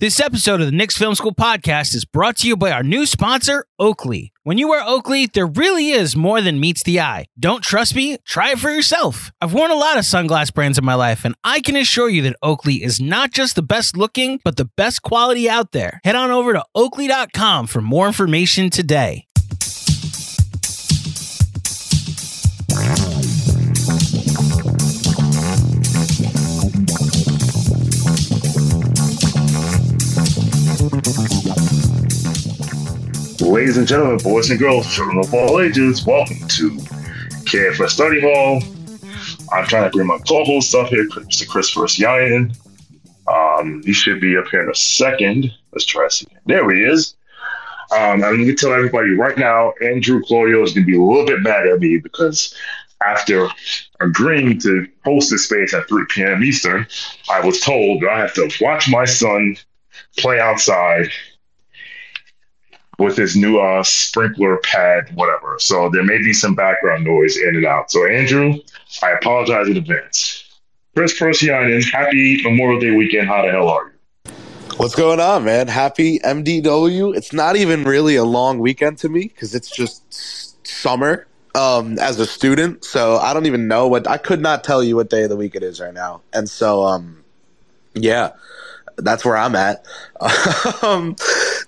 This episode of the Knicks Film School podcast is brought to you by our new sponsor, Oakley. When you wear Oakley, there really is more than meets the eye. Don't trust me? Try it for yourself. I've worn a lot of sunglass brands in my life, and I can assure you that Oakley is not just the best looking, but the best quality out there. Head on over to oakley.com for more information today. Ladies and gentlemen, boys and girls, children of all ages, welcome to KFS Study Hall. I'm trying to bring my co-host up here, Mr. Christopher Yayan. Um, he should be up here in a second. Let's try to see. There he is. Um, I'm going to tell everybody right now, Andrew Claudio is going to be a little bit mad at me because after agreeing to host this space at 3 p.m. Eastern, I was told that I have to watch my son play outside with his new uh, sprinkler pad, whatever. So there may be some background noise in and out. So Andrew, I apologize in advance. Kris Pursiainen, happy Memorial Day weekend. How the hell are you? What's going on, man? Happy MDW. It's not even really a long weekend to me because it's just summer um, as a student. So I don't even know what I could not tell you what day of the week it is right now. And so, um, yeah, that's where I'm at. um,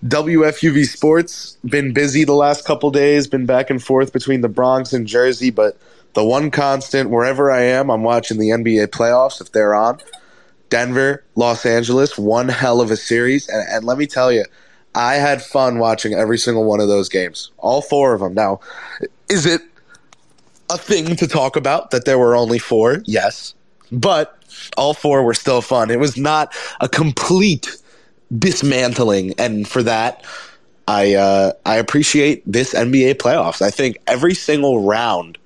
WFUV Sports been busy the last couple days, been back and forth between the Bronx and Jersey, but the one constant wherever I am, I'm watching the NBA playoffs if they're on. Denver, Los Angeles, one hell of a series, and, and let me tell you, I had fun watching every single one of those games, all four of them. Now, is it a thing to talk about that there were only four? Yes, but all four were still fun. It was not a complete dismantling, and for that, I uh, I appreciate this NBA playoffs. I think every single round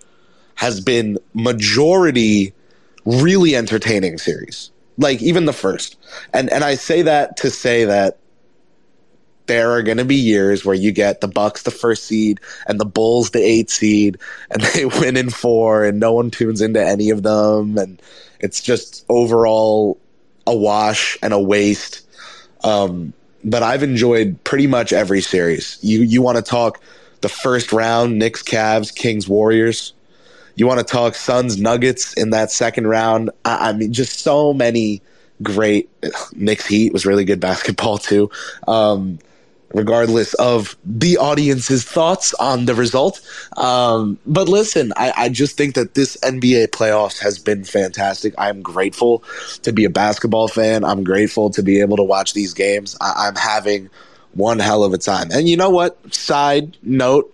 has been majority really entertaining series. Like even the first, and and I say that to say that there are going to be years where you get the Bucks the first seed and the Bulls the eighth seed, and they win in four, and no one tunes into any of them, and it's just overall a wash and a waste. Um, but I've enjoyed pretty much every series. You you want to talk the first round, Knicks, Cavs, Kings, Warriors. You want to talk Suns, Nuggets in that second round. I, I mean, just so many great. Knicks Heat was really good basketball too. Um, regardless of the audience's thoughts on the result. Um, but listen, I, I, just think that this NBA playoffs has been fantastic. I'm grateful to be a basketball fan. I'm grateful to be able to watch these games. I, I'm having one hell of a time. And you know what? Side note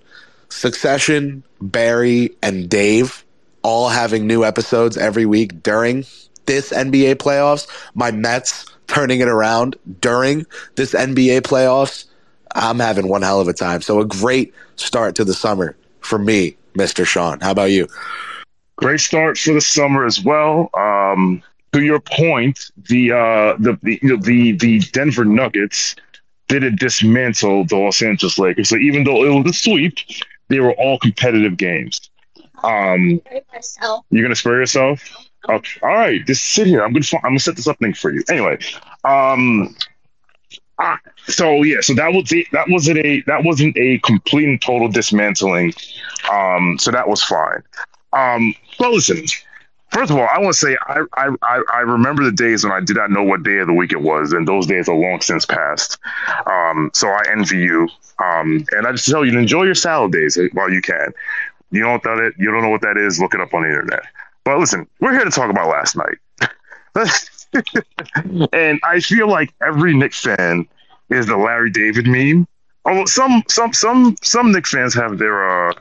Succession, Barry, and Dave all having new episodes every week during this NBA playoffs. My Mets turning it around during this NBA playoffs I'm having one hell of a time. So a great start to the summer for me, Mr. Shawn. How about you? Great start for the summer as well. Um, to your point, the uh, the the, the the Denver Nuggets didn't dismantle the Los Angeles Lakers. So even though it was a sweep, they were all competitive games. Um, you're gonna spare yourself. Okay. All right, just sit here. I'm gonna I'm gonna set this up thing for you. Anyway, um, Ah, so yeah, so that was it. That wasn't a that wasn't a complete and total dismantling. Um, so that was fine. Um, but listen, first of all, I want to say I, I I remember the days when I did not know what day of the week it was, and those days are long since passed. Um, so I envy you. Um, and I just tell you to enjoy your salad days while you can. You don't know what that is? You don't know what that is? Look it up on the internet. But listen, we're here to talk about last night. and I feel like every Knicks fan is the Larry David meme. Although some some some some Knicks fans have their uh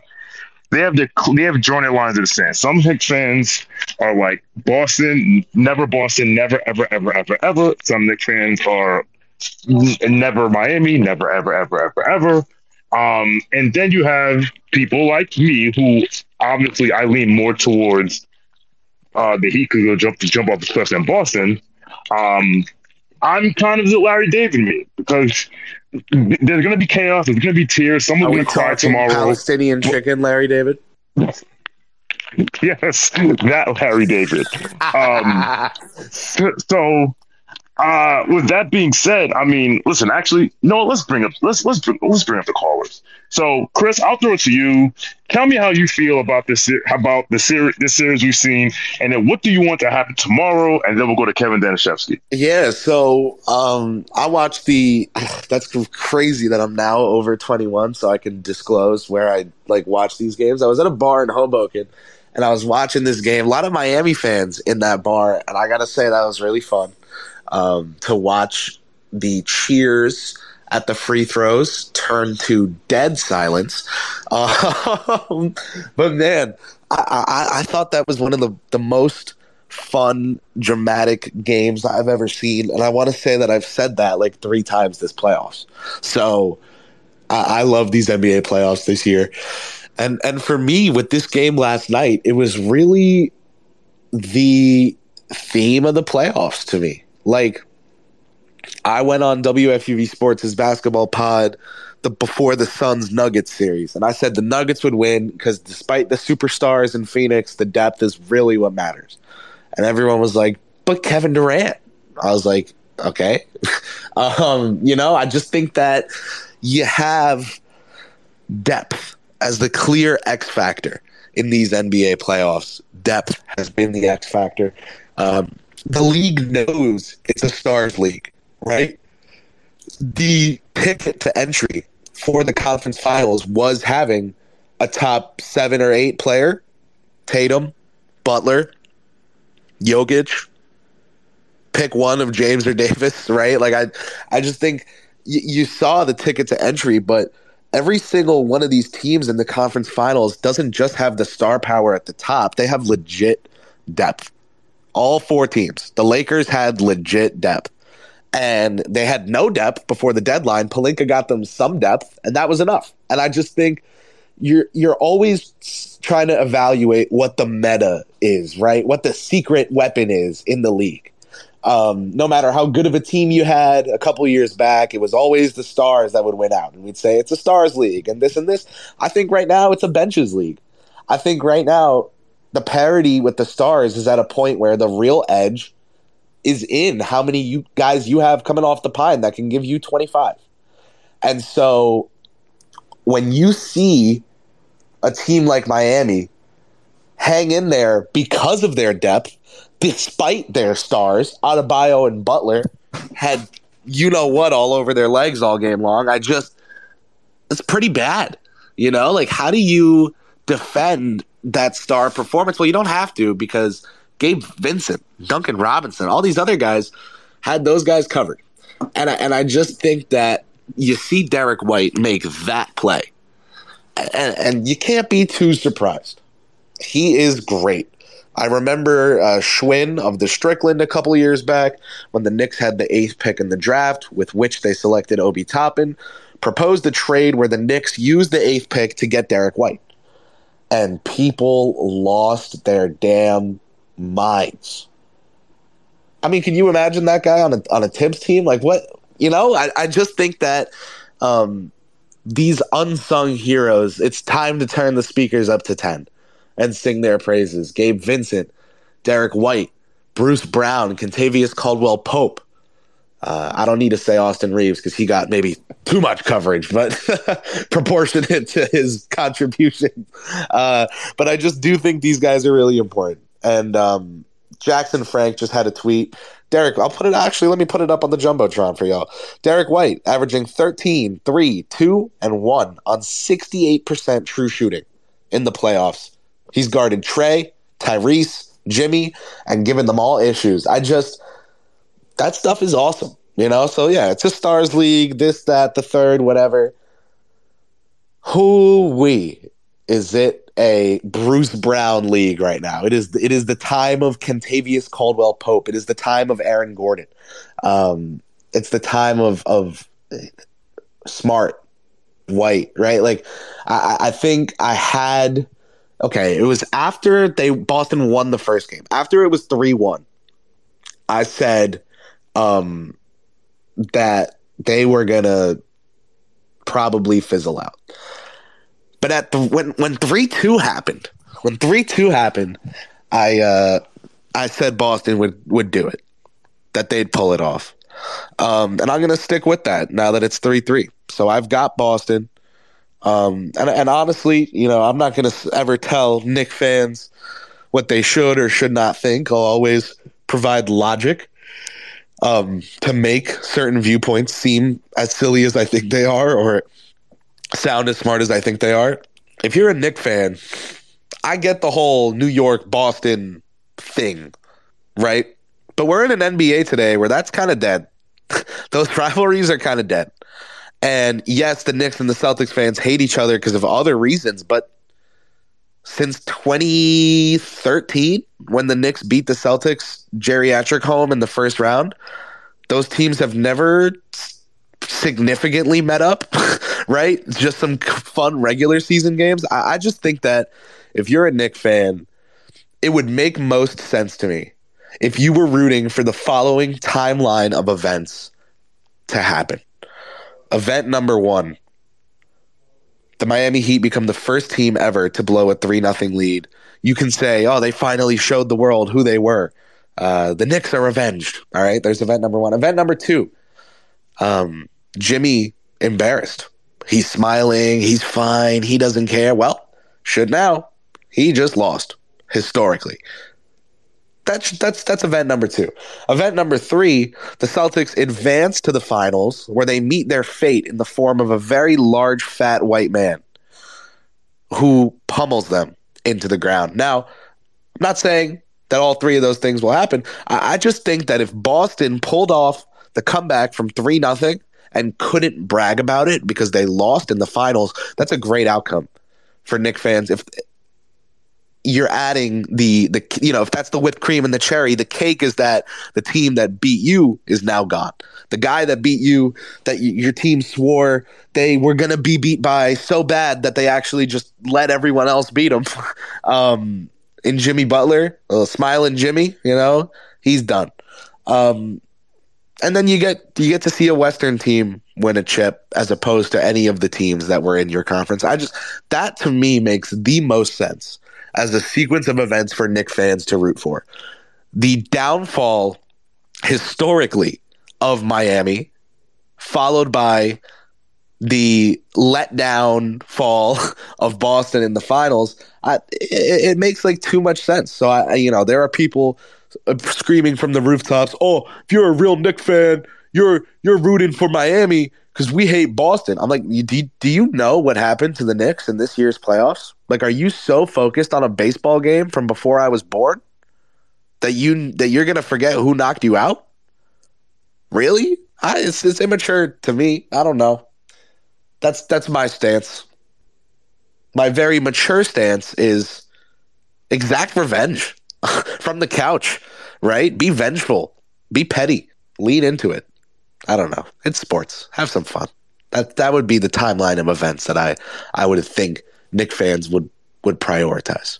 they have their they have their lines in the sand. Some Knicks fans are like Boston, never Boston, never ever ever ever ever. Some Knicks fans are never Miami, never ever ever ever ever. Um, and then you have people like me who obviously I lean more towards uh, the Heat could go jump jump off the cliff in Boston. Um, I'm kind of the Larry David me because there's going to be chaos. There's going to be tears. Someone's going to cry tomorrow. Palestinian chicken, Larry David. yes, that Larry David. Um, so, Uh, with that being said, I mean, listen. Actually, no. Let's bring up let's let's let's bring up the callers. So, Chris, I'll throw it to you. Tell me how you feel about this about the series this series we've seen, and then what do you want to happen tomorrow? And then we'll go to Kevin Danishevsky. Yeah. So, um, I watched the. That's crazy that I'm now over 21, so I can disclose where I like watch these games. I was at a bar in Hoboken and I was watching this game. A lot of Miami fans in that bar, and I got to say that was really fun um, to watch the cheers at the free throws turn to dead silence. Um, but man, I, I, I, thought that was one of the, the most fun, dramatic games I've ever seen. And I want to say that I've said that like three times this playoffs. So I, I love these NBA playoffs this year. And and for me with this game last night, it was really the theme of the playoffs to me. Like I went on WFUV Sports' basketball pod the before the Suns Nuggets series, and I said the Nuggets would win because despite the superstars in Phoenix, the depth is really what matters. And everyone was like, "But Kevin Durant." I was like, "Okay." um, you know, I just think that you have depth as the clear X factor in these NBA playoffs. Depth has been the X factor. Um, the league knows it's a stars league, right? The ticket to entry for the conference finals was having a top seven or eight player, Tatum, Butler, Jokic. Pick one of James or Davis, right? Like I, I just think y- you saw the ticket to entry, but every single one of these teams in the conference finals doesn't just have the star power at the top; they have legit depth all four teams. The Lakers had legit depth. And they had no depth before the deadline. Pelinka got them some depth, and that was enough. And I just think you're you're always trying to evaluate what the meta is, right? What the secret weapon is in the league. Um, no matter how good of a team you had a couple years back, it was always the stars that would win out. And we'd say it's a stars league and this and this. I think right now it's a benches league. I think right now the parity with the stars is at a point where the real edge is in how many you guys you have coming off the pine that can give you 25. And so when you see a team like Miami hang in there because of their depth, despite their stars, Adebayo and Butler had you know what all over their legs all game long. I just it's pretty bad. You know, like how do you defend that star performance. Well, you don't have to because Gabe Vincent, Duncan Robinson, all these other guys had those guys covered. And I, and I just think that you see Derek White make that play, and, and you can't be too surprised. He is great. I remember uh, Schwinn of the Strickland a couple years back when the Knicks had the eighth pick in the draft, with which they selected Obi Toppin, proposed a trade where the Knicks used the eighth pick to get Derek White and people lost their damn minds. I mean, can you imagine that guy on a on a Tibbs team? Like what you know? I, I just think that um, these unsung heroes, it's time to turn the speakers up to ten and sing their praises. Gabe Vincent, Derek White, Bruce Brown, Kentavious Caldwell Pope. Uh, I don't need to say Austin Reaves because he got maybe too much coverage, but proportionate to his contribution. Uh, but I just do think these guys are really important. And um, Jackson Frank just had a tweet. Derek, I'll put it actually, let me put it up on the Jumbotron for y'all. Derek White averaging 13, 3, 2, and 1 on 68% true shooting in the playoffs. He's guarded Trey, Tyrese, Jimmy, and given them all issues. I just that stuff is awesome. You know, so yeah, it's a stars league, this, that, the third, whatever. Who we is it a Bruce Brown league right now? It is it is the time of Kentavious Caldwell Pope. It is the time of Aaron Gordon. Um, it's the time of of smart white, right? Like I, I think I had okay, it was after they Boston won the first game. After it was three one, I said um, that they were gonna probably fizzle out. But at the when when three two happened, when three two happened, I uh, I said Boston would would do it, that they'd pull it off. Um, and I'm to stick with that now that it's 3 3. So I've got Boston. Um, and, and honestly, you know, I'm not to ever tell Nick fans what they should or should not think. I'll always provide logic um, to make certain viewpoints seem as silly as I think they are or sound as smart as I think they are. If you're a Knick fan, I get the whole New York Boston thing, right? But we're in an NBA today where that's kind of dead. Those rivalries are kind of dead. And yes, the Knicks and the Celtics fans hate each other because of other reasons, but since 2013, when the Knicks beat the Celtics geriatric home in the first round, those teams have never significantly met up, right? Just some fun regular season games. I, I just think that if you're a Knicks fan, it would make most sense to me if you were rooting for the following timeline of events to happen. Event number one the Miami Heat become the first team ever to blow a 3 0 lead. You can say, oh, they finally showed the world who they were. Uh, the Knicks are avenged. All right, there's event number one. Event number two um, Jimmy embarrassed. He's smiling. He's fine. He doesn't care. Well, should now. He just lost historically. That's that's that's event number two. Event number three, the Celtics advance to the finals where they meet their fate in the form of a very large, fat white man who pummels them into the ground. Now, I'm not saying that all three of those things will happen. I, I just think that if Boston pulled off the comeback from three nothing and couldn't brag about it because they lost in the finals, that's a great outcome for Nick fans. If you're adding the the you know if that's the whipped cream and the cherry the cake is that the team that beat you is now gone. The guy that beat you that y- your team swore they were going to be beat by so bad that they actually just let everyone else beat them um in Jimmy Butler uh, smiling Jimmy you know he's done. Um and then you get you get to see a western team win a chip as opposed to any of the teams that were in your conference. I just that to me makes the most sense as a sequence of events for Nick fans to root for. The downfall historically of Miami, followed by the letdown fall of Boston in the finals, I, it, it, makes like too much sense. So I, you know, there are people uh, screaming from the rooftops, "Oh, if you're a real Nick fan, you're you're rooting for Miami because we hate Boston." I'm like, do, do you know what happened to the Knicks in this year's playoffs? Like, are you so focused on a baseball game from before I was born that you that you're gonna forget who knocked you out? Really? I, it's it's immature to me. I don't know. That's that's my stance. My very mature stance is exact revenge from the couch, right? Be vengeful, be petty, lean into it. I don't know. It's sports. Have some fun. That that would be the timeline of events that I I would think Nick fans would would prioritize.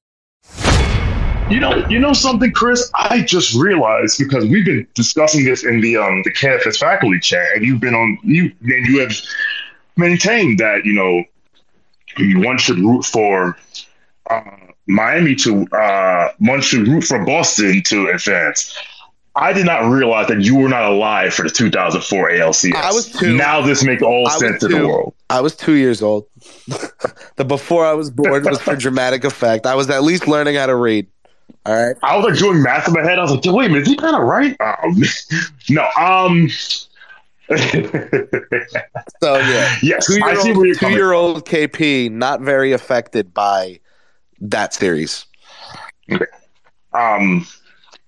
You know, you know something, Chris. I just realized because we've been discussing this in the um the campus faculty chat, and you've been on you and you have maintained that you know one should root for uh, Miami to uh, one should root for Boston to advance. I did not realize that you were not alive for the 2004 ALCS. I was two. Now this makes all I sense to the world. I was two years old. the before I was born was for dramatic effect. I was at least learning how to read. All right. I was like doing math in my head. I was like, wait a minute, is he kind of right? Um, no. Um, So yeah, yes, I see where two-year-old, two-year-old KP not very affected by that series. Um,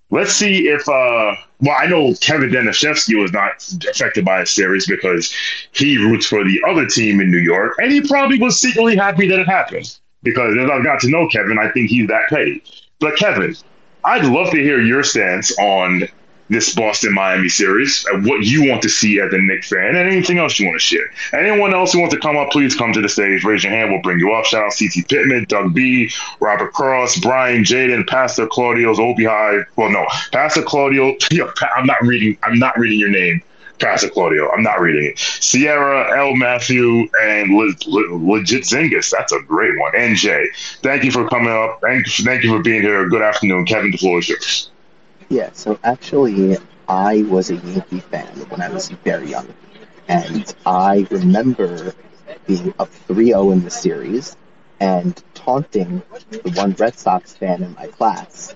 let's see if uh, well, I know Kevin Denishevsky was not affected by a series because he roots for the other team in New York, and he probably was secretly happy that it happened because as I've got to know Kevin, I think he's that petty. But Kevin, I'd love to hear your stance on this Boston Miami series and what you want to see as a Knicks fan and anything else you want to share. Anyone else who wants to come up, please come to the stage. Raise your hand. We'll bring you up. Shout out CT Pittman, Doug B, Robert Cross, Brian Jaden, Pastor Claudio's Obi. Well, no, Pastor Claudio. I'm not reading. I'm not reading your name. Pastor Claudio. I'm not reading it. Sierra, L. Matthew, and Le- Le- Legit Zingus. That's a great one. Jay. Thank you for coming up. Thank, thank you for being here. Good afternoon. Kevin, the floor is yours. Yeah, so actually, I was a Yankee fan when I was very young. And I remember being up 3 0 in the series and taunting the one Red Sox fan in my class.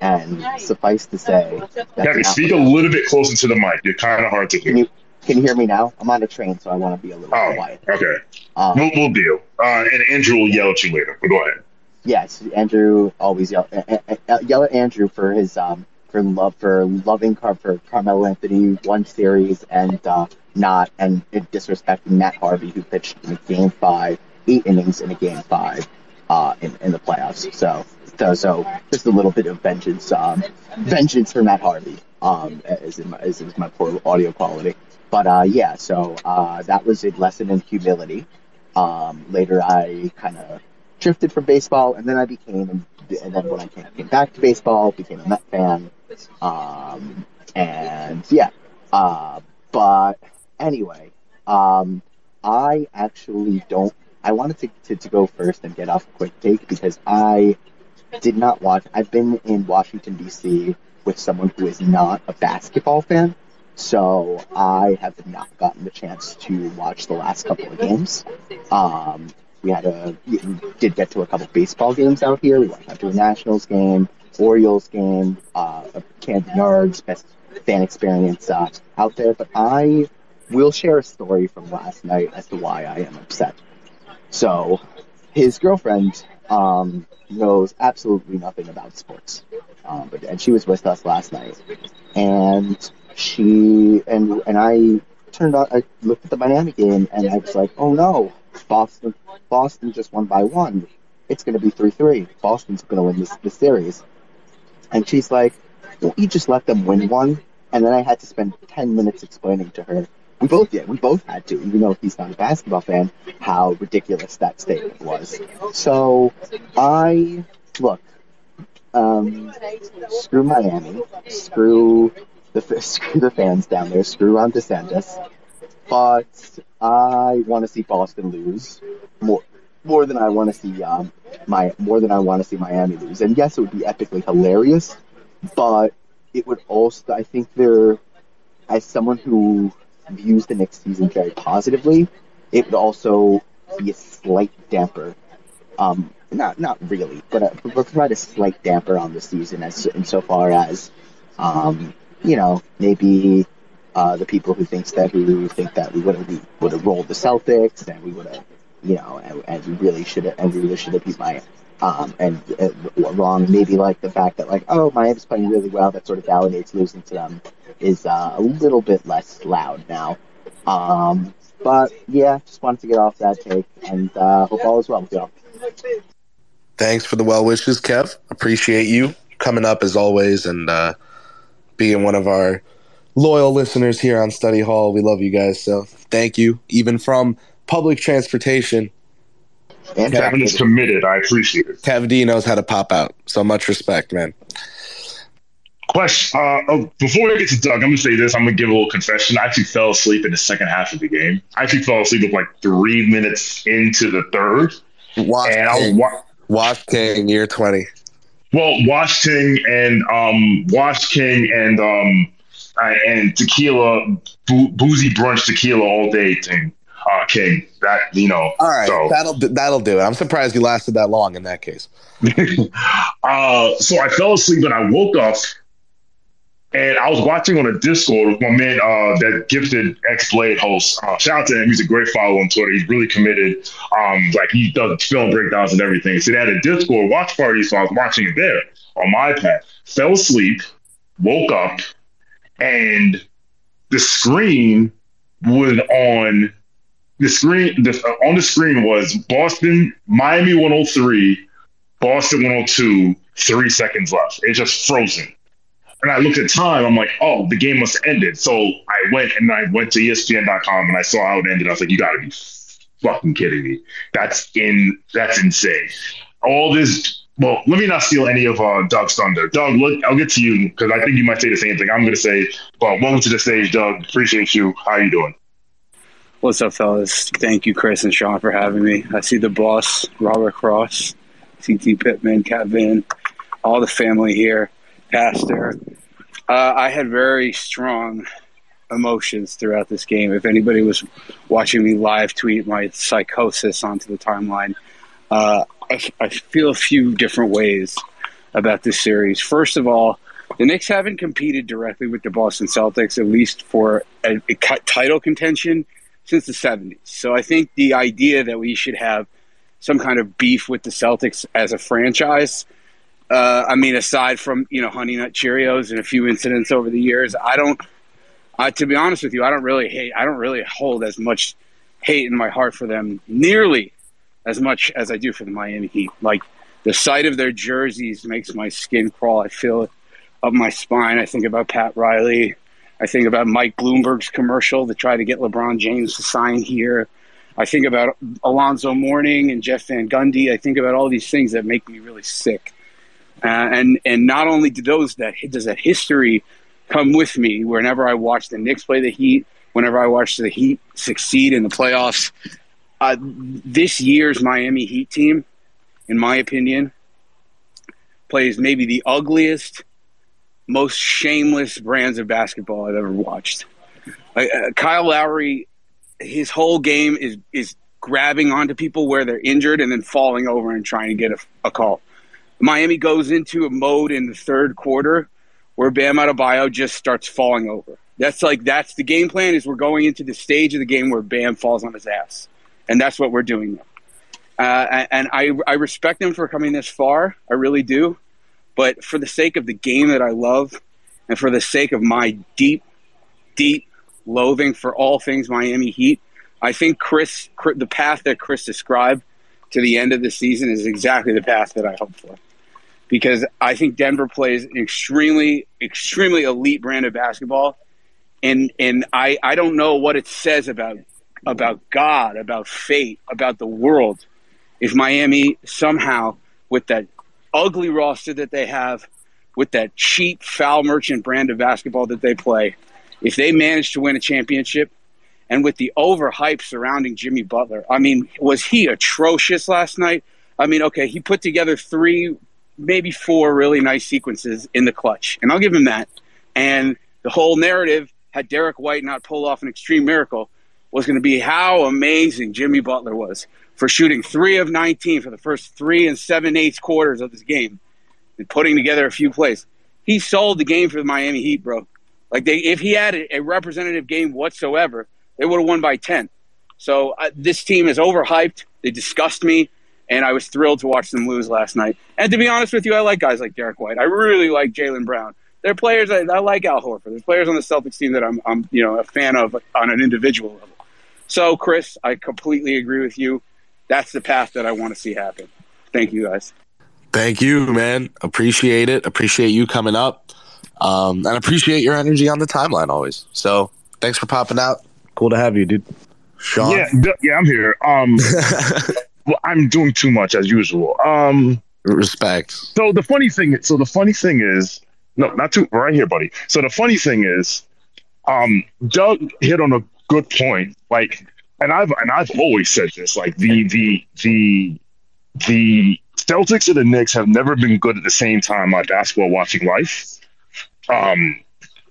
And suffice to say, Kevin, speak a little bit closer to the mic. You're kind of hard to hear. Can you, can you hear me now? I'm on a train, so I want to be a little Oh, quiet. okay. Um, We'll, we'll deal. Uh, and Andrew will yell at you later. But go ahead. Yes, Andrew always yell, uh, uh, uh, yell at Andrew for his um for love for loving Car for Carmelo Anthony one series and uh, not and disrespecting Matt Harvey who pitched in game five eight innings in a game five uh in, in the playoffs. So so so just a little bit of vengeance um vengeance for Matt Harvey um is in my is, is my poor audio quality. But uh yeah, so uh that was a lesson in humility. Um later I kind of drifted from baseball, and then I became, and then when I came, came back to baseball, became a Met fan, um, and yeah, uh, but anyway, um, I actually don't. I wanted to, to, to go first and get off a quick take because I did not watch. I've been in Washington D.C. with someone who is not a basketball fan, so I have not gotten the chance to watch the last couple of games. Um, we had a we did get to a couple baseball games out here. We went out to a Nationals game, Orioles game, uh, Camden Yards, best fan experience uh, out there. But I will share a story from last night as to why I am upset. So, his girlfriend um, knows absolutely nothing about sports, um, but and she was with us last night, and she and and I turned on. I looked at the Miami game, and I was like, "Oh no, Boston! Boston just won by one. It's going to be three three. Boston's going to win this this series." And she's like, "Well, you just let them win one." And then I had to spend ten minutes explaining to her. We both did. We both had to, even though he's not a basketball fan, how ridiculous that statement was. So I look. Um, screw Miami. Screw the screw the fans down there. Screw Ron DeSantis. But I want to see Boston lose more more than I want to see um my more than I want to see Miami lose. And yes, it would be epically hilarious, but it would also I think they're as someone who views the next season very positively, it would also be a slight damper. Um, not not really, but, uh, but provide a slight damper on the season as insofar as, um, you know, maybe uh, the people who thinks that who think that we would have we would have rolled the Celtics and we would have, you know, and, and we really should have and we really should have beat my um, and uh, wrong. Maybe like the fact that like oh Miami's playing really well that sort of validates losing to them is uh, a little bit less loud now. Um, but yeah, just wanted to get off that take and uh, hope all is well with y'all. Thanks for the well wishes, Kev. Appreciate you coming up as always and uh, being one of our loyal listeners here on Study Hall. We love you guys, so thank you. Even from public transportation, And Kevin is committed. I appreciate it. Kev D knows how to pop out. So much respect, man. Question. Uh, oh, before we get to Doug, I'm gonna say this. I'm gonna give a little confession. I actually fell asleep in the second half of the game. I actually fell asleep with like three minutes into the third, Wash and I King, wa- Wash King, year 20. well, Wash King and um, Wash King and um, uh, and tequila, boo- boozy brunch tequila all day thing. Uh, King, that you know. All right, So, that'll do, that'll do it. I'm surprised you lasted that long in that case. uh, so I fell asleep and I woke up And I was watching on a Discord with my man, uh, that gifted X Blade host. Uh, shout out to him. He's a great follow on Twitter. He's really committed. Um, like he does film breakdowns and everything. So they had a Discord watch party, so I was watching it there on my iPad. Fell asleep, woke up, and the screen was on the screen. The, uh, on the screen was Boston, Miami 103, Boston 102. Three seconds left. It's just frozen. And I looked at time. I'm like, oh, the game must have ended. So I went and I went to ESPN.com and I saw how it ended. I was like, you got to be fucking kidding me. That's in. That's insane. All this. Well, let me not steal any of uh, Doug's thunder. Doug, look, I'll get to you because I think you might say the same thing. I'm going to say, But welcome to the stage, Doug. Appreciate you. How you doing? What's up, fellas? Thank you, Chris and Shawn, for having me. I see the boss, Robert Cross, CT Pittman, Kevin, all the family here, Pastor. Uh, I had very strong emotions throughout this game. If anybody was watching me live tweet my psychosis onto the timeline, uh, I, I feel a few different ways about this series. First of all, the Knicks haven't competed directly with the Boston Celtics, at least for a, a title contention, since the 70s. So I think the idea that we should have some kind of beef with the Celtics as a franchise – uh, I mean, aside from you know Honey Nut Cheerios and a few incidents over the years, I don't. To be honest with you, I don't really hate. I don't really hold as much hate in my heart for them, nearly as much as I do for the Miami Heat. Like the sight of their jerseys makes my skin crawl. I feel it up my spine. I think about Pat Riley. I think about Mike Bloomberg's commercial to try to get LeBron James to sign here. I think about Alonzo Mourning and Jeff Van Gundy. I think about all these things that make me really sick. Uh, and and not only do those that does that history come with me whenever I watch the Knicks play the Heat, whenever I watch the Heat succeed in the playoffs. Uh, this year's Miami Heat team, in my opinion, plays maybe the ugliest, most shameless brands of basketball I've ever watched. Uh, Kyle Lowry, his whole game is is grabbing onto people where they're injured and then falling over and trying to get a, a call. Miami goes into a mode in the third quarter where Bam Adebayo just starts falling over. That's like that's the game plan. Is we're going into the stage of the game where Bam falls on his ass, and that's what we're doing. Uh, and I I respect them for coming this far. I really do, but for the sake of the game that I love, and for the sake of my deep, deep loathing for all things Miami Heat, I think Chris, the path that Chris described to the end of the season is exactly the path that I hope for because I think Denver plays an extremely, extremely elite brand of basketball. And and I, I don't know what it says about about God, about fate, about the world, if Miami somehow with that ugly roster that they have, with that cheap foul merchant brand of basketball that they play, if they manage to win a championship, and with the overhype surrounding Jimmy Butler, I mean, was he atrocious last night? I mean, okay, he put together three maybe four really nice sequences in the clutch, and I'll give him that. And the whole narrative, had Derek White not pulled off an extreme miracle, was going to be how amazing Jimmy Butler was for shooting three of 19 for the first three and seven eighths quarters of this game and putting together a few plays. He sold the game for the Miami Heat, bro. Like they, if he had a, representative game whatsoever, they would have won by 10. So uh, this team is overhyped. They disgust me and I was thrilled to watch them lose last night. And to be honest with you, I like guys like Derek White. I really like Jaylen Brown. There are players I, I, like Al Horford. There's players on the Celtics team that I'm, I'm, you know, a fan of on an individual level. So, Chris, I completely agree with you. That's the path that I want to see happen. Thank you, guys. Thank you, man. Appreciate it. Appreciate you coming up, um, and appreciate your energy on the timeline always. So, thanks for popping out. Cool to have you, dude. Shawn. Yeah, yeah, I'm here. Um, well, I'm doing too much as usual. Um, respect. So the funny thing, so the funny thing is, no, not too right here, buddy. So the funny thing is, um, Doug hit on a good point. Like, and I've and I've always said this. Like the the the the Celtics and the Knicks have never been good at the same time my basketball watching life. Um,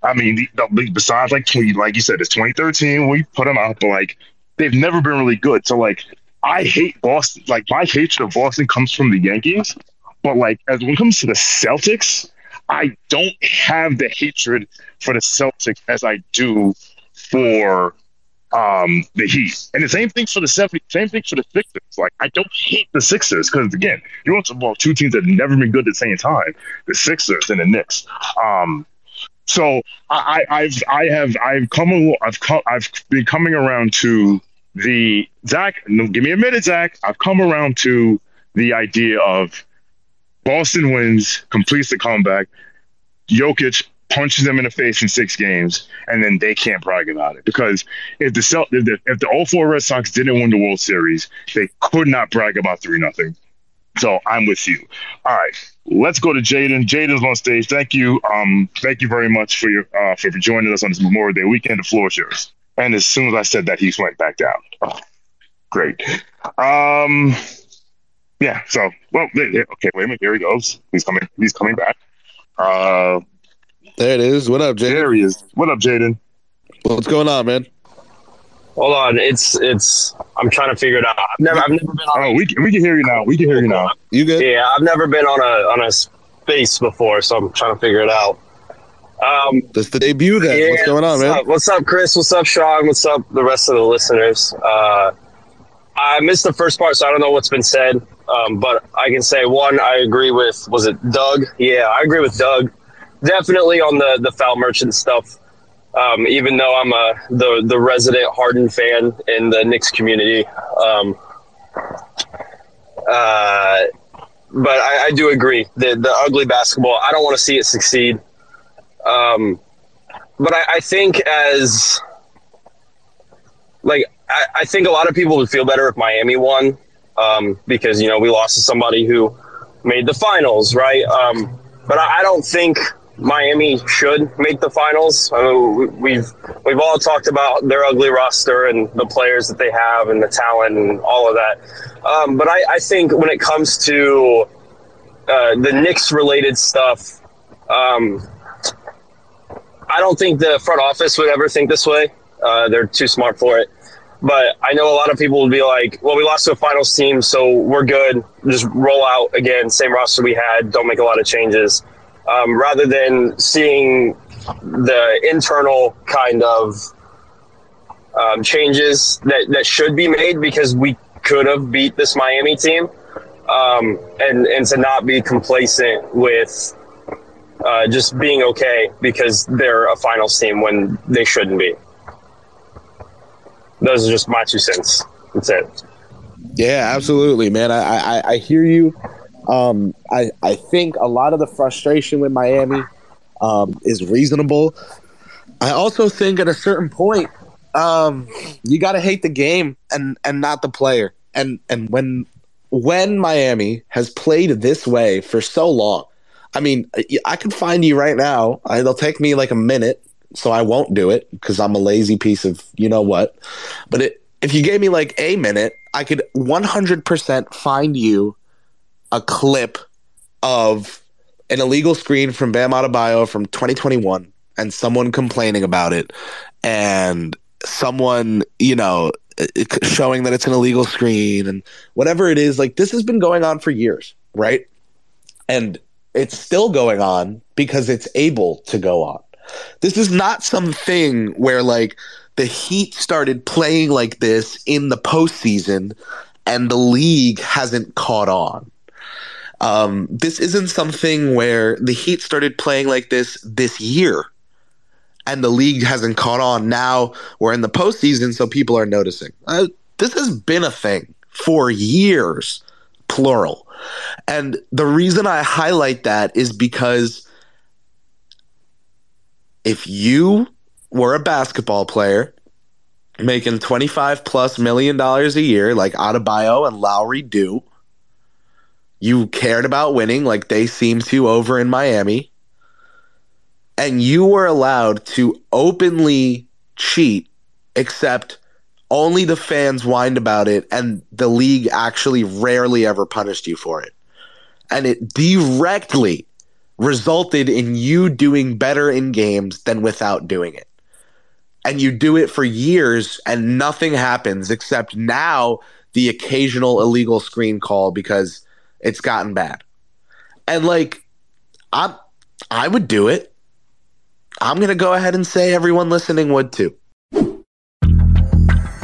I mean, the, the, besides like like you said, it's 2013 we put them out, but like they've never been really good. So like I hate Boston. Like my hatred of Boston comes from the Yankees, but like as when it comes to the Celtics, I don't have the hatred for the Celtics as I do for um, the Heat. And the same thing for the 70, same thing for the Sixers. Like I don't hate the Sixers because again, you want to ball two teams that have never been good at the same time, the Sixers and the Knicks. Um, so I, I've I have I've come I've come I've been coming around to the Zach. No, give me a minute, Zach. I've come around to the idea of Boston wins, completes the comeback. Jokic punches them in the face in six games, and then they can't brag about it because if the Celt- if the, if the 04 Red Sox didn't win the World Series, they could not brag about three nothing. So I'm with you. All right, let's go to Jaden. Jaden's on stage. Thank you. Um, thank you very much for your uh, for, joining us on this Memorial Day weekend. The floor is yours. And as soon as I said that, he went back down. Oh, great. Um, yeah. So, well, okay. Wait a minute. Here he goes. He's coming. He's coming back. Uh, There it is. What up, Jay? there he is. What up, Jaden? What's going on, man? Hold on, it's it's. I'm trying to figure it out. I've never, I've never been on. Oh, we can, we can hear you now. We can hear you now. You good? Yeah, I've never been on a on a space before, so I'm trying to figure it out. Um, That's the debut then. yeah, What's going on, what's man? Up? What's up, Chris? What's up, Shawn? What's up, the rest of the listeners? Uh, I missed the first part, so I don't know what's been said. Um, but I can say one, I agree with. Was it Doug? Yeah, I agree with Doug. Definitely on the the foul merchant stuff. Um, even though I'm a the the resident Harden fan in the Knicks community. Um, uh, but I, I do agree the the ugly basketball. I don't want to see it succeed. Um, but I, I think as like I, I think a lot of people would feel better if Miami won um, because you know we lost to somebody who made the finals, right? Um, but I, I don't think Miami should make the finals. I mean, we- we've we've all talked about their ugly roster and the players that they have and the talent and all of that. Um, but I, I think when it comes to uh, the Knicks related stuff, um, I don't think the front office would ever think this way. Uh, they're too smart for it. But I know a lot of people would be like, well, we lost to a finals team, so we're good. Just roll out again, same roster we had, don't make a lot of changes. Um, rather than seeing the internal kind of um, changes that, that should be made because we could have beat this Miami team. Um, and, and to not be complacent with uh, just being okay because they're a finals team when they shouldn't be. Those are just my two cents. That's it. Yeah, absolutely, man. I I, I hear you. Um, I I think a lot of the frustration with Miami um, is reasonable. I also think at a certain point, um, you got to hate the game and and not the player. And and when when Miami has played this way for so long, I mean, I can find you right now. It'll take me like a minute, so I won't do it because I'm a lazy piece of you know what. But it, if you gave me like a minute, I could 100% find you a clip of an illegal screen from Bam Adebayo from 2021 and someone complaining about it and someone, you know, showing that it's an illegal screen and whatever it is. Like this has been going on for years, right? And it's still going on because it's able to go on. This is not something where like the Heat started playing like this in the postseason and the league hasn't caught on. Um, this isn't something where the Heat started playing like this this year and the league hasn't caught on. Now we're in the postseason, so people are noticing. Uh, this has been a thing for years, plural. And the reason I highlight that is because if you were a basketball player making 25 plus million dollars a year like Adebayo and Lowry do, you cared about winning like they seem to over in Miami, and you were allowed to openly cheat, except only the fans whined about it, and the league actually rarely ever punished you for it. And it directly resulted in you doing better in games than without doing it. And you do it for years and nothing happens except now the occasional illegal screen call because it's gotten bad. And like I'm I would do it. I'm going to go ahead and say everyone listening would too.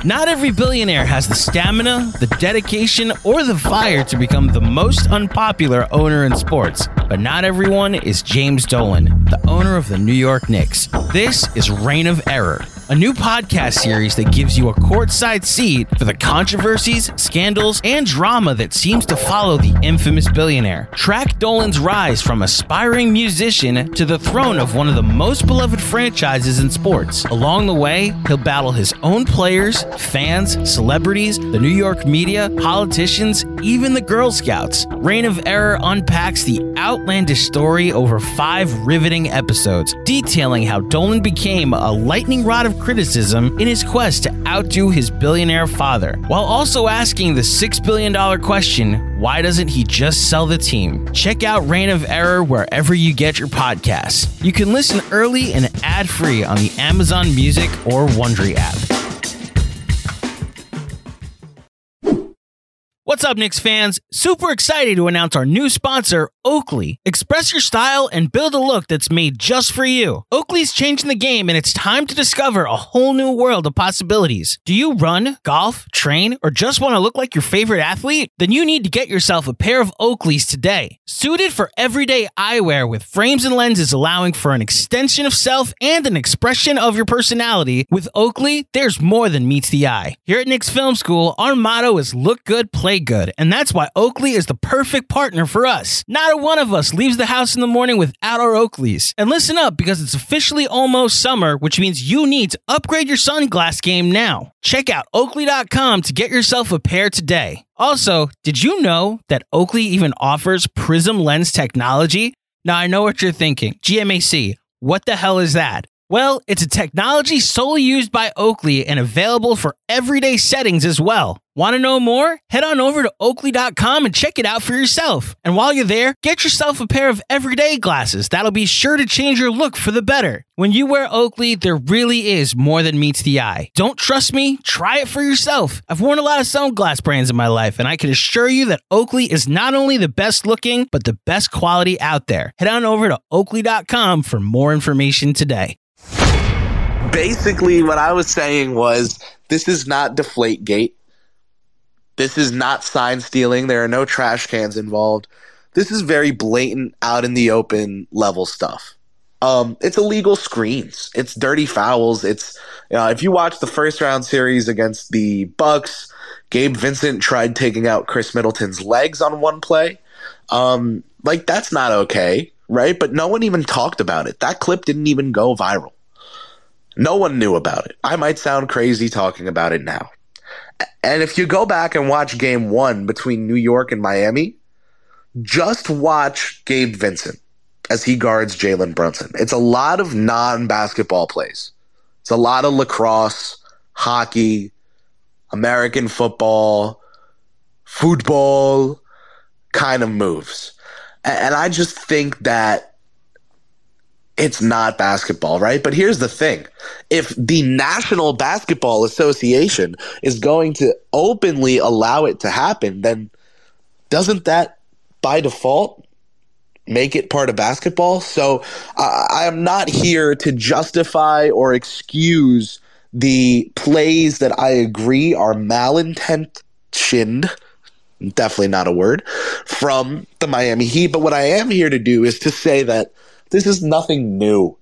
Not every billionaire has the stamina, the dedication, or the fire to become the most unpopular owner in sports. But not everyone is James Dolan, the owner of the New York Knicks. This is Reign of Error, a new podcast series that gives you a courtside seat for the controversies, scandals, and drama that seems to follow the infamous billionaire. Track Dolan's rise from aspiring musician to the throne of one of the most beloved franchises in sports. Along the way, he'll battle his own players, fans, celebrities, the New York media, politicians, even the Girl Scouts. Reign of Error unpacks the outlandish story over five riveting episodes, detailing how Dolan became a lightning rod of criticism in his quest to outdo his billionaire father, while also asking the $6 billion question why doesn't he just sell the team? Check out Reign of Error wherever you get your podcasts. You can listen early and ad free on the Amazon Music or Wondery app. What's up, Knicks fans? Super excited to announce our new sponsor, Oakley. Express your style and build a look that's made just for you. Oakley's changing the game, and it's time to discover a whole new world of possibilities. Do you run, golf, train, or just want to look like your favorite athlete? Then you need to get yourself a pair of Oakleys today. Suited for everyday eyewear with frames and lenses allowing for an extension of self and an expression of your personality, with Oakley, there's more than meets the eye. Here at Knicks Film School, our motto is look good, play good, and that's why Oakley is the perfect partner for us. Not a one of us leaves the house in the morning without our Oakleys. And listen up because it's officially almost summer, which means you need to upgrade your sunglass game now. Check out oakley.com to get yourself a pair today. Also, did you know that Oakley even offers prism lens technology? Now I know what you're thinking. GMAC, what the hell is that? Well, it's a technology solely used by Oakley and available for everyday settings as well. Want to know more? Head on over to oakley.com and check it out for yourself. And while you're there, get yourself a pair of everyday glasses that'll be sure to change your look for the better. When you wear Oakley, there really is more than meets the eye. Don't trust me? Try it for yourself. I've worn a lot of sunglass brands in my life, and I can assure you that Oakley is not only the best looking, but the best quality out there. Head on over to oakley.com for more information today. Basically, what I was saying was this is not Deflate Gate. This is not sign stealing. There are no trash cans involved. This is very blatant, out in the open level stuff. Um, it's illegal screens. It's dirty fouls. It's if you watch the first round series against the Bucks, Gabe Vincent tried taking out Khris Middleton's legs on one play. Um, like that's not okay, right? But no one even talked about it. That clip didn't even go viral. No one knew about it. I might sound crazy talking about it now. And if you go back and watch game one between New York and Miami, just watch Gabe Vincent as he guards Jalen Brunson. It's a lot of non basketball plays, it's a lot of lacrosse, hockey, American football, football kind of moves. And I just think that it's not basketball, right? But here's the thing. If the National Basketball Association is going to openly allow it to happen, then doesn't that by default make it part of basketball? So uh, I am not here to justify or excuse the plays that I agree are malintentioned. Definitely not a word from the Miami Heat. But what I am here to do is to say that this is nothing new.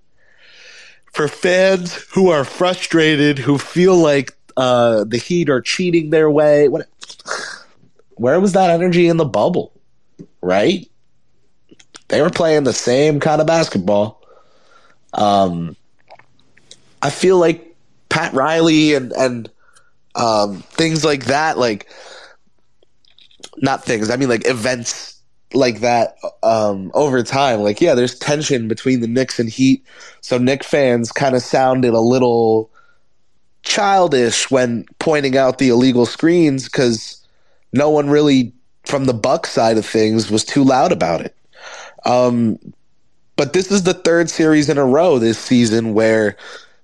For fans who are frustrated, who feel like uh, the Heat are cheating their way, what, where was that energy in the bubble? Right? They were playing the same kind of basketball. Um, I feel like Pat Riley and and um, things like that, like not things. I mean, like events like that um, over time. Like, yeah, there's tension between the Knicks and Heat. So Knick fans kind of sounded a little childish when pointing out the illegal screens because no one really, from the Buck side of things, was too loud about it. Um, but this is the third series in a row this season where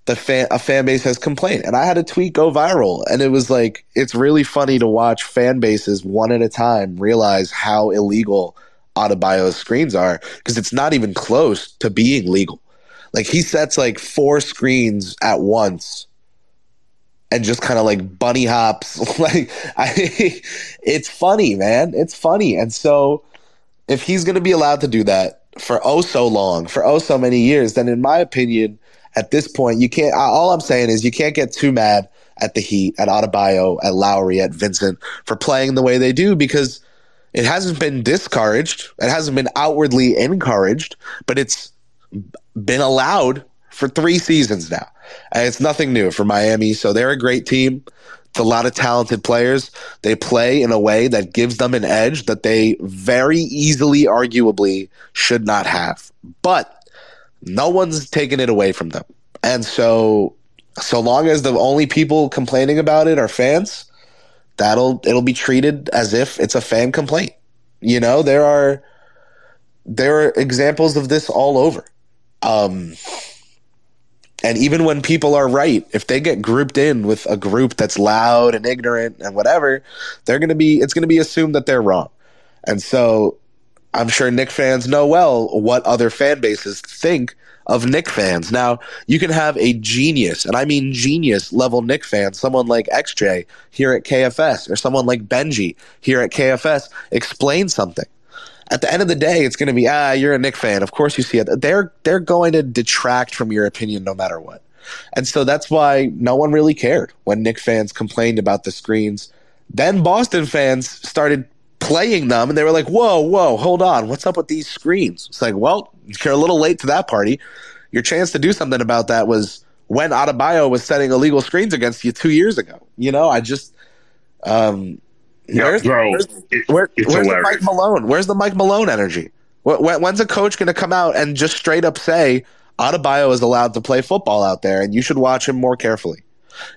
the fan a fan base has complained, and I had a tweet go viral, and it was like it's really funny to watch fan bases one at a time realize how illegal Adebayo's screens are because it's not even close to being legal. Like he sets like four screens at once and just kind of like bunny hops. like I, it's funny, man. It's funny. And so if he's going to be allowed to do that for oh so long, for oh so many years, then in my opinion, at this point, you can't. All I'm saying is you can't get too mad at the Heat, at Adebayo, at Lowry, at Vincent for playing the way they do because it hasn't been discouraged. It hasn't been outwardly encouraged, but it's been allowed for three seasons now. And it's nothing new for Miami. So they're a great team. It's a lot of talented players. They play in a way that gives them an edge that they very easily, arguably, should not have. But no one's taking it away from them. And so, so long as the only people complaining about it are fans, that'll it'll be treated as if it's a fan complaint. You know, there are there are examples of this all over. Um, and even when people are right, if they get grouped in with a group that's loud and ignorant and whatever, they're going to be, it's going to be assumed that they're wrong. And so I'm sure Knick fans know well what other fan bases think of Knick fans. Now, you can have a genius, and I mean genius level Knick fan, someone like XJ here at KFS, or someone like Benji here at KFS, explain something at the end of the day, it's going to be ah, you're a Knick fan. Of course, you see it. They're they're going to detract from your opinion no matter what, and so that's why no one really cared when Knick fans complained about the screens. Then Boston fans started playing them, and they were like, "Whoa, whoa, hold on, what's up with these screens?" It's like, well, you're a little late to that party. Your chance to do something about that was when Adebayo was setting illegal screens against you two years ago. You know, I just. Um, yeah, where's, bro, where's, it- where- it's where's the. Mike Malone? Where's the Mike Malone energy? Wh- wh- When's a coach going to come out and just straight up say Adebayo is allowed to play football out there, and you should watch him more carefully?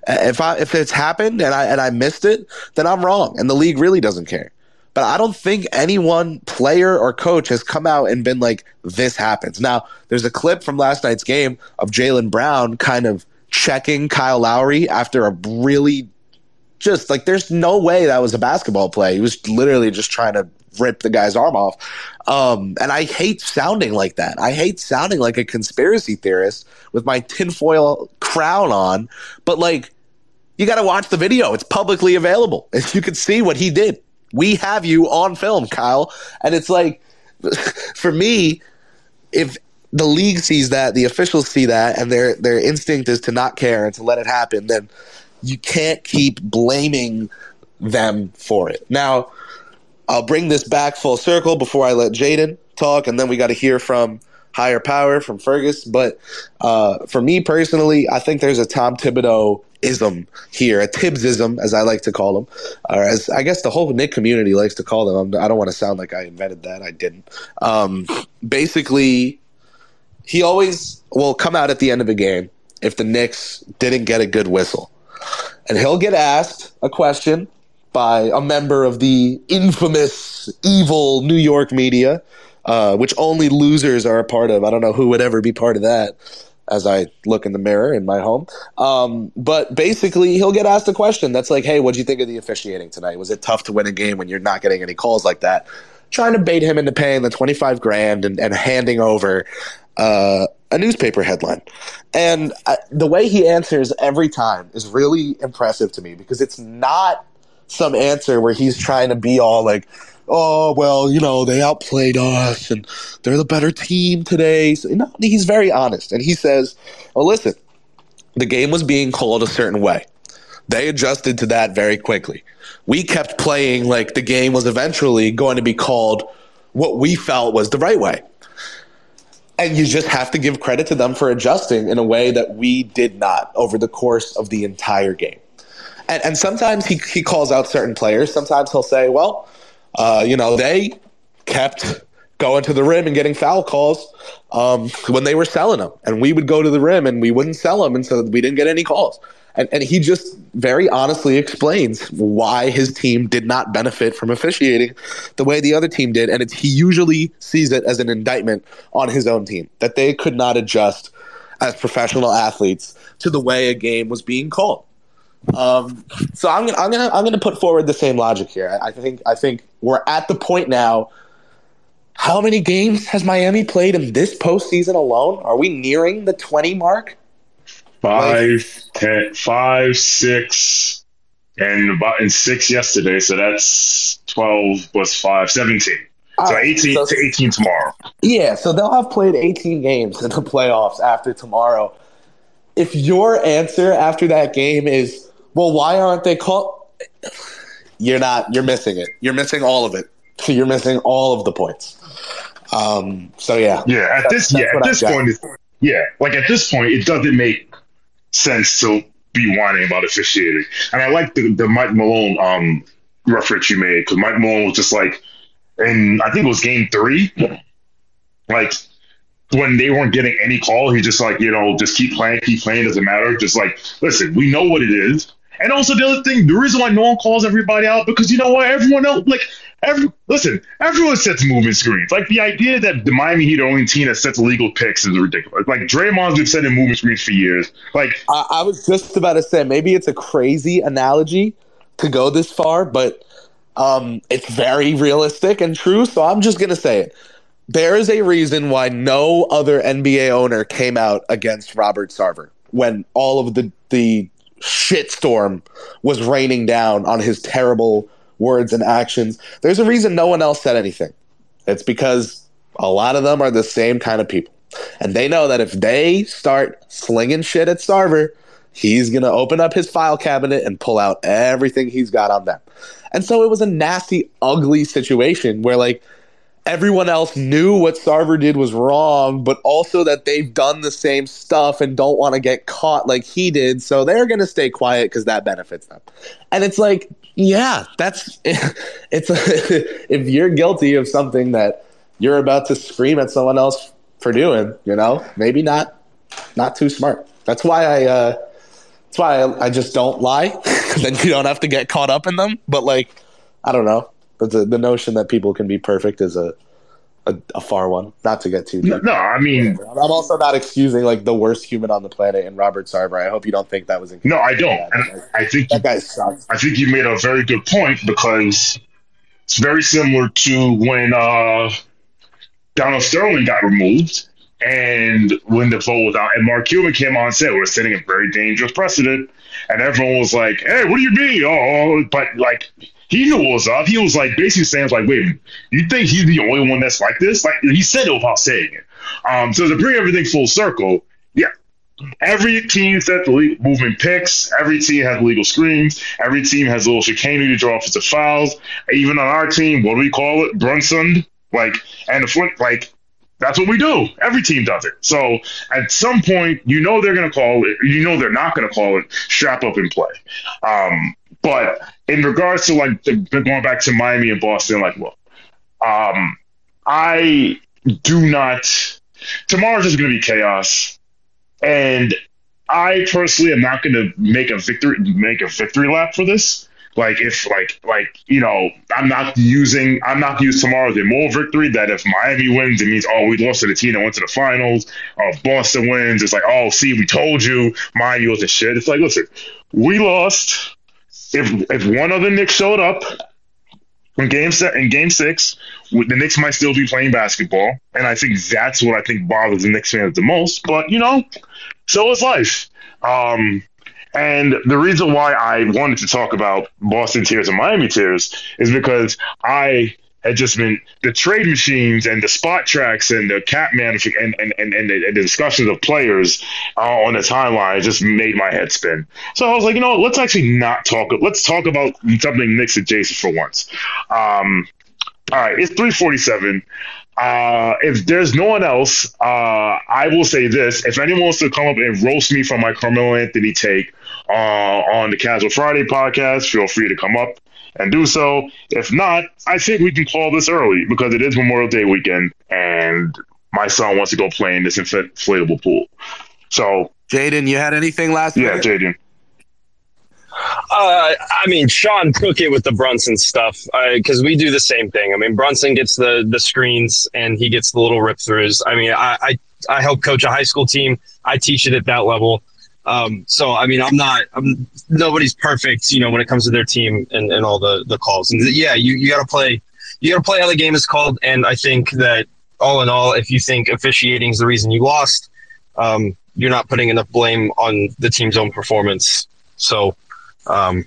If I if it's happened and I and I missed it, then I'm wrong, and the league really doesn't care. But I don't think any one player or coach has come out and been like, "This happens." Now, there's a clip from last night's game of Jaylen Brown kind of checking Kyle Lowry after a really just like there's no way that was a basketball play. He was literally just trying to rip the guy's arm off. Um, and I hate sounding like that. I hate sounding like a conspiracy theorist with my tinfoil crown on. But like, you got to watch the video. It's publicly available. You can see what he did. We have you on film, Kyle. And it's like, for me, if the league sees that, the officials see that, and their their instinct is to not care and to let it happen, then you can't keep blaming them for it. Now, I'll bring this back full circle before I let Jaden talk, and then we got to hear from higher power from Fergus. But uh, for me personally, I think there's a Tom Thibodeau ism here, a Tibbsism, as I like to call them, or as I guess the whole Knick community likes to call them. I'm, I don't want to sound like I invented that. I didn't. Um, basically, he always will come out at the end of a game if the Knicks didn't get a good whistle. And he'll get asked a question by a member of the infamous, evil New York media, uh, which only losers are a part of. I don't know who would ever be part of that as I look in the mirror in my home. Um, but basically, he'll get asked a question that's like, hey, what'd you think of the officiating tonight? Was it tough to win a game when you're not getting any calls like that? Trying to bait him into paying the 25 grand and, and handing over uh, a newspaper headline. And I, the way he answers every time is really impressive to me because it's not some answer where he's trying to be all like, oh, well, you know, they outplayed us and they're the better team today. So, no, he's very honest. And he says, well, listen, the game was being called a certain way. They adjusted to that very quickly. We kept playing like the game was eventually going to be called what we felt was the right way. And you just have to give credit to them for adjusting in a way that we did not over the course of the entire game. And, and sometimes he, he calls out certain players. Sometimes he'll say, well, uh, you know, they kept going to the rim and getting foul calls um, when they were selling them. And we would go to the rim and we wouldn't sell them. And so we didn't get any calls. And, and he just very honestly explains why his team did not benefit from officiating the way the other team did. And he usually sees it as an indictment on his own team that they could not adjust as professional athletes to the way a game was being called. Um, so I'm gonna I'm gonna I'm gonna put forward the same logic here. I, I think I think we're at the point now. How many games has Miami played in this postseason alone? Are we nearing the 20 mark? Five, ten, five, six, and about and six yesterday. So that's twelve plus five, 17. So right, 18 so- to 18 tomorrow. Yeah, so they'll have played 18 games in the playoffs after tomorrow. If your answer after that game is, well, why aren't they called? You're not, you're missing it. You're missing all of it. You're missing all of the points. Um, so, yeah. Yeah, at this that's yeah, at this point, it's, yeah, like at this point, it doesn't make sense to be whining about officiating. And I like the, the Mike Malone um reference you made because Mike Malone was just like, and I think it was game three, like when they weren't getting any call, he just like you know just keep playing, keep playing, doesn't matter. Just like listen, we know what it is. And also the other thing, the reason why no one calls everybody out because you know what, everyone else like every listen, everyone sets movement screens. Like the idea that the Miami Heat are only team that sets illegal picks is ridiculous. Like Draymond's been setting movement screens for years. Like I, I was just about to say, maybe it's a crazy analogy to go this far, but um, it's very realistic and true. So I'm just to say it. There is a reason why no other NBA owner came out against Robert Sarver when all of the the shitstorm was raining down on his terrible words and actions. There's a reason no one else said anything. It's because a lot of them are the same kind of people. And they know that if they start slinging shit at Sarver, he's going to open up his file cabinet and pull out everything he's got on them. And so it was a nasty, ugly situation where, like, everyone else knew what Sarver did was wrong, but also that they've done the same stuff and don't want to get caught like he did. So they're going to stay quiet because that benefits them. And it's like, yeah, that's it's if you're guilty of something that you're about to scream at someone else for doing, you know, maybe not not too smart. That's why I uh that's why I, I just don't lie. then you don't have to get caught up in them. But like, I don't know. But the, the notion that people can be perfect is a a, a far one. Not to get too no, deep. no, I mean I'm also not excusing like the worst human on the planet and Robert Sarver. I hope you don't think that was. no, I don't. And I think That guy sucks. I think you made a very good point because it's very similar to when uh, Donald Sterling got removed and when the vote was out, and Mark Cuban came on and said we're setting a very dangerous precedent, and everyone was like, "Hey, what do you mean?" Oh, but like he knew what was up. He was like basically saying like, "Wait, you think he's the only one that's like this?" Like he said it without saying it. Um, so to bring everything full circle, yeah, Every team sets the legal movement picks. Every team has legal screens. Every team has a little chicanery to draw offensive fouls. Even on our team, what do we call it? Brunson. Like, and the foot, like, that's what we do. Every team does it. So at some point, you know they're going to call it. You know they're not going to call it strap up and play. Um, but in regards to like the, going back to Miami and Boston, like, well, um, I do not. Tomorrow's just going to be chaos, and I personally am not going to make a victory make a victory lap for this. Like if like like you know I'm not using I'm not use tomorrow a moral victory that if Miami wins it means oh we lost to the team that went to the finals. Oh if Boston wins it's like oh see we told you Miami wasn't shit. It's like listen we lost. If if one other Knicks showed up in game set in game six, the Knicks might still be playing basketball, and I think that's what I think bothers the Knicks fans the most. But you know, so is life. Um, and the reason why I wanted to talk about Boston tears and Miami tears is because I had just been the trade machines and the spot tracks and the cap man and and, and, and, the, and the discussions of players uh, on the timeline just made my head spin. So I was like, you know let's actually not talk. Let's talk about something Knicks adjacent for once. Um, all right, it's 347. Uh, if there's no one else, uh, I will say this. If anyone wants to come up and roast me for my Carmelo Anthony take uh, on the Casual Friday podcast, feel free to come up and do so. If not, I think we can call this early because it is Memorial Day weekend and my son wants to go play in this inflatable pool. So, Jaden, you had anything last week? yeah. Jaden. Uh, I mean, Shawn took it with the Brunson stuff because we do the same thing. I mean, Brunson gets the the screens and he gets the little rip throughs. I mean, I, I I help coach a high school team. I teach it at that level. Um, so I mean, I'm not. I'm nobody's perfect, you know, when it comes to their team and, and all the the calls. And yeah, you you got to play. you got to play how the game is called. And I think that all in all, if you think officiating is the reason you lost, um, you're not putting enough blame on the team's own performance. So um,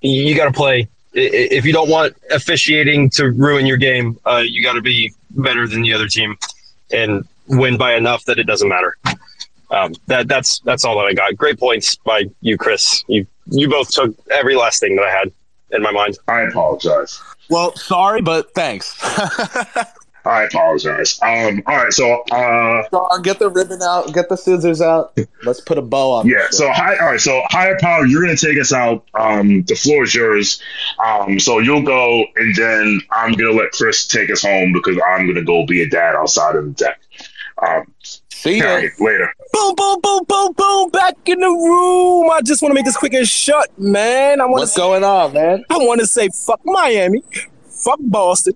you got to play. If you don't want officiating to ruin your game, uh, you got to be better than the other team and win by enough that it doesn't matter. Um, that that's that's all that I got. Great points by you, Kris. You you both took every last thing that I had in my mind. I apologize. Well, sorry, but thanks. I apologize. Um, all right, so uh, Shawn, get the ribbon out, get the scissors out. Let's put a bow on. yeah, so hi, all right, so higher power, you're gonna take us out. Um, the floor is yours. Um, so you'll go, and then I'm gonna let Kris take us home because I'm gonna go be a dad outside of the deck. Um, See all ya. right, later. Boom, boom, boom, boom, boom. Back in the room. I just want to make this quick and shut, man. I want What's to. going on, man? I want to say fuck Miami, fuck Boston.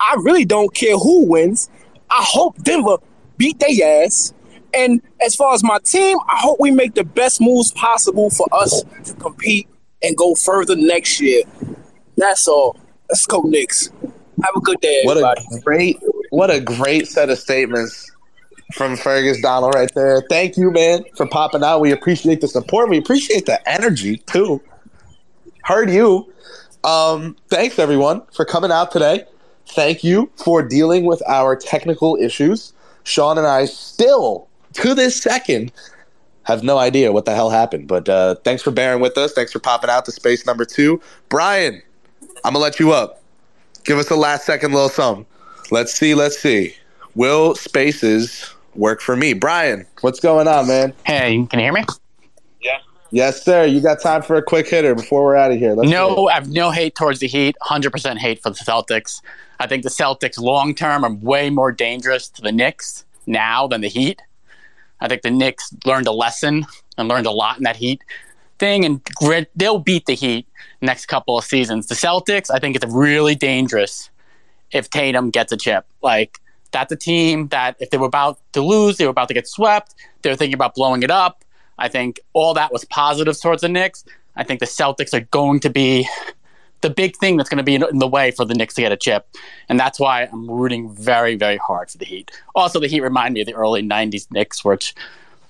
I really don't care who wins. I hope Denver beat their ass. And as far as my team, I hope we make the best moves possible for us to compete and go further next year. That's all. Let's go, Knicks. Have a good day, What everybody. a great, what a great set of statements from Fergus Donald right there. Thank you, man, for popping out. We appreciate the support. We appreciate the energy too. Heard you. Um, thanks everyone for coming out today. Thank you for dealing with our technical issues. Shawn and I still, to this second, have no idea what the hell happened. But uh, thanks for bearing with us. Thanks for popping out to space number two. Brian, I'm gonna let you up. Give us a last second little something. Let's see, let's see. Will spaces work for me? Brian, what's going on, man? Hey, can you hear me? Yes, sir. You got time for a quick hitter before we're out of here. Let's. No, I have no hate towards the Heat. Hundred percent hate for the Celtics. I think the Celtics long term are way more dangerous to the Knicks now than the Heat. I think the Knicks learned a lesson and learned a lot in that Heat thing, and grit- they'll beat the Heat next couple of seasons. The Celtics, I think, it's really dangerous if Tatum gets a chip. Like that's a team that if they were about to lose, they were about to get swept. They were thinking about blowing it up. I think all that was positive towards the Knicks. I think the Celtics are going to be the big thing that's going to be in, the way for the Knicks to get a chip, and that's why I'm rooting very, very hard for the Heat. Also, the Heat remind me of the early '90s Knicks, which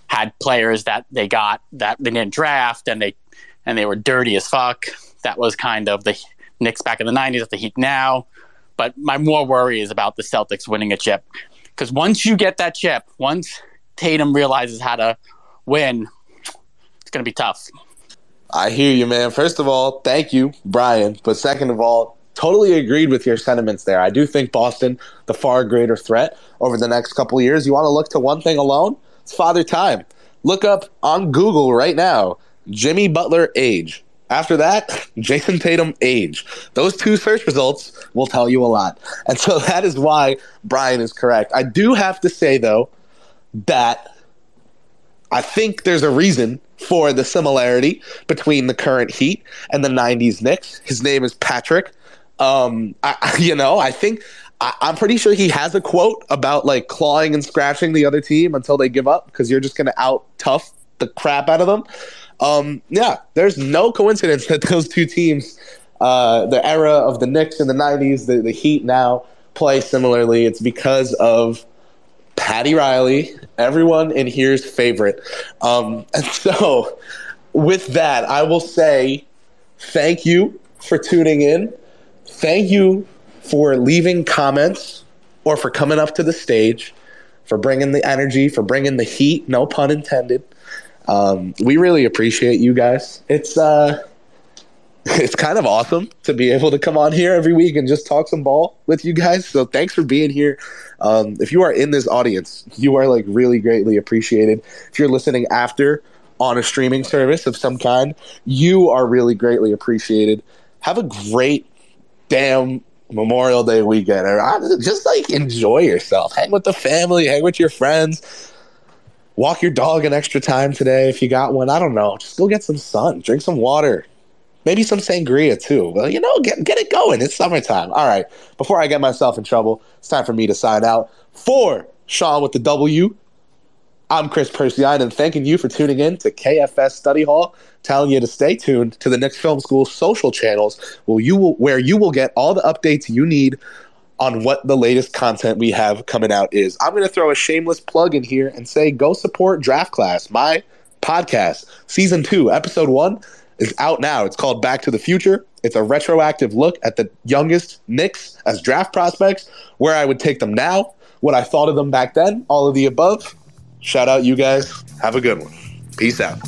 had players that they got that they didn't draft, and they and they were dirty as fuck. That was kind of the Knicks back in the '90s at the Heat now. But my more worry is about the Celtics winning a chip because once you get that chip, once Tatum realizes how to win, it's going to be tough. I hear you, man. First of all, thank you, Brian. But second of all, totally agreed with your sentiments there. I do think Boston the far greater threat over the next couple years. You want to look to one thing alone? It's father time. Look up on Google right now, Jimmy Butler age. After that, Jayson Tatum age. Those two search results will tell you a lot. And so that is why Brian is correct. I do have to say though that I think there's a reason for the similarity between the current Heat and the '90s Knicks. His name is Patrick. Um, I, you know, I think I, I'm pretty sure he has a quote about like clawing and scratching the other team until they give up because you're just going to out tough the crap out of them. Um, yeah, there's no coincidence that those two teams, uh, the era of the Knicks in the '90s, the, the Heat now play similarly. It's because of Patty Riley, everyone in here's favorite. Um, and so, with that, I will say thank you for tuning in. Thank you for leaving comments or for coming up to the stage, for bringing the energy, for bringing the heat, no pun intended. Um, we really appreciate you guys. It's uh, it's kind of awesome to be able to come on here every week and just talk some ball with you guys. So thanks for being here. Um, if you are in this audience, you are like really greatly appreciated. If you're listening after on a streaming service of some kind, you are really greatly appreciated. Have a great damn Memorial Day weekend. Or uh, Just like enjoy yourself. Hang with the family, hang with your friends. Walk your dog an extra time today if you got one. I don't know. Just go get some sun, drink some water, maybe some sangria too. Well, you know, get get it going. It's summertime. All right. Before I get myself in trouble, it's time for me to sign out. For Shawn with the W, I'm Kris Pursiainen, and thanking you for tuning in to KFS Study Hall, telling you to stay tuned to the Knicks Film School social channels, where you will, where you will get all the updates you need on what the latest content we have coming out is. I'm going to throw a shameless plug in here and say go support Draft Class, my podcast. Season two, episode one is out now. It's called Back to the Future. It's a retroactive look at the youngest Knicks as draft prospects, where I would take them now, what I thought of them back then, all of the above. Shout out, you guys. Have a good one. Peace out.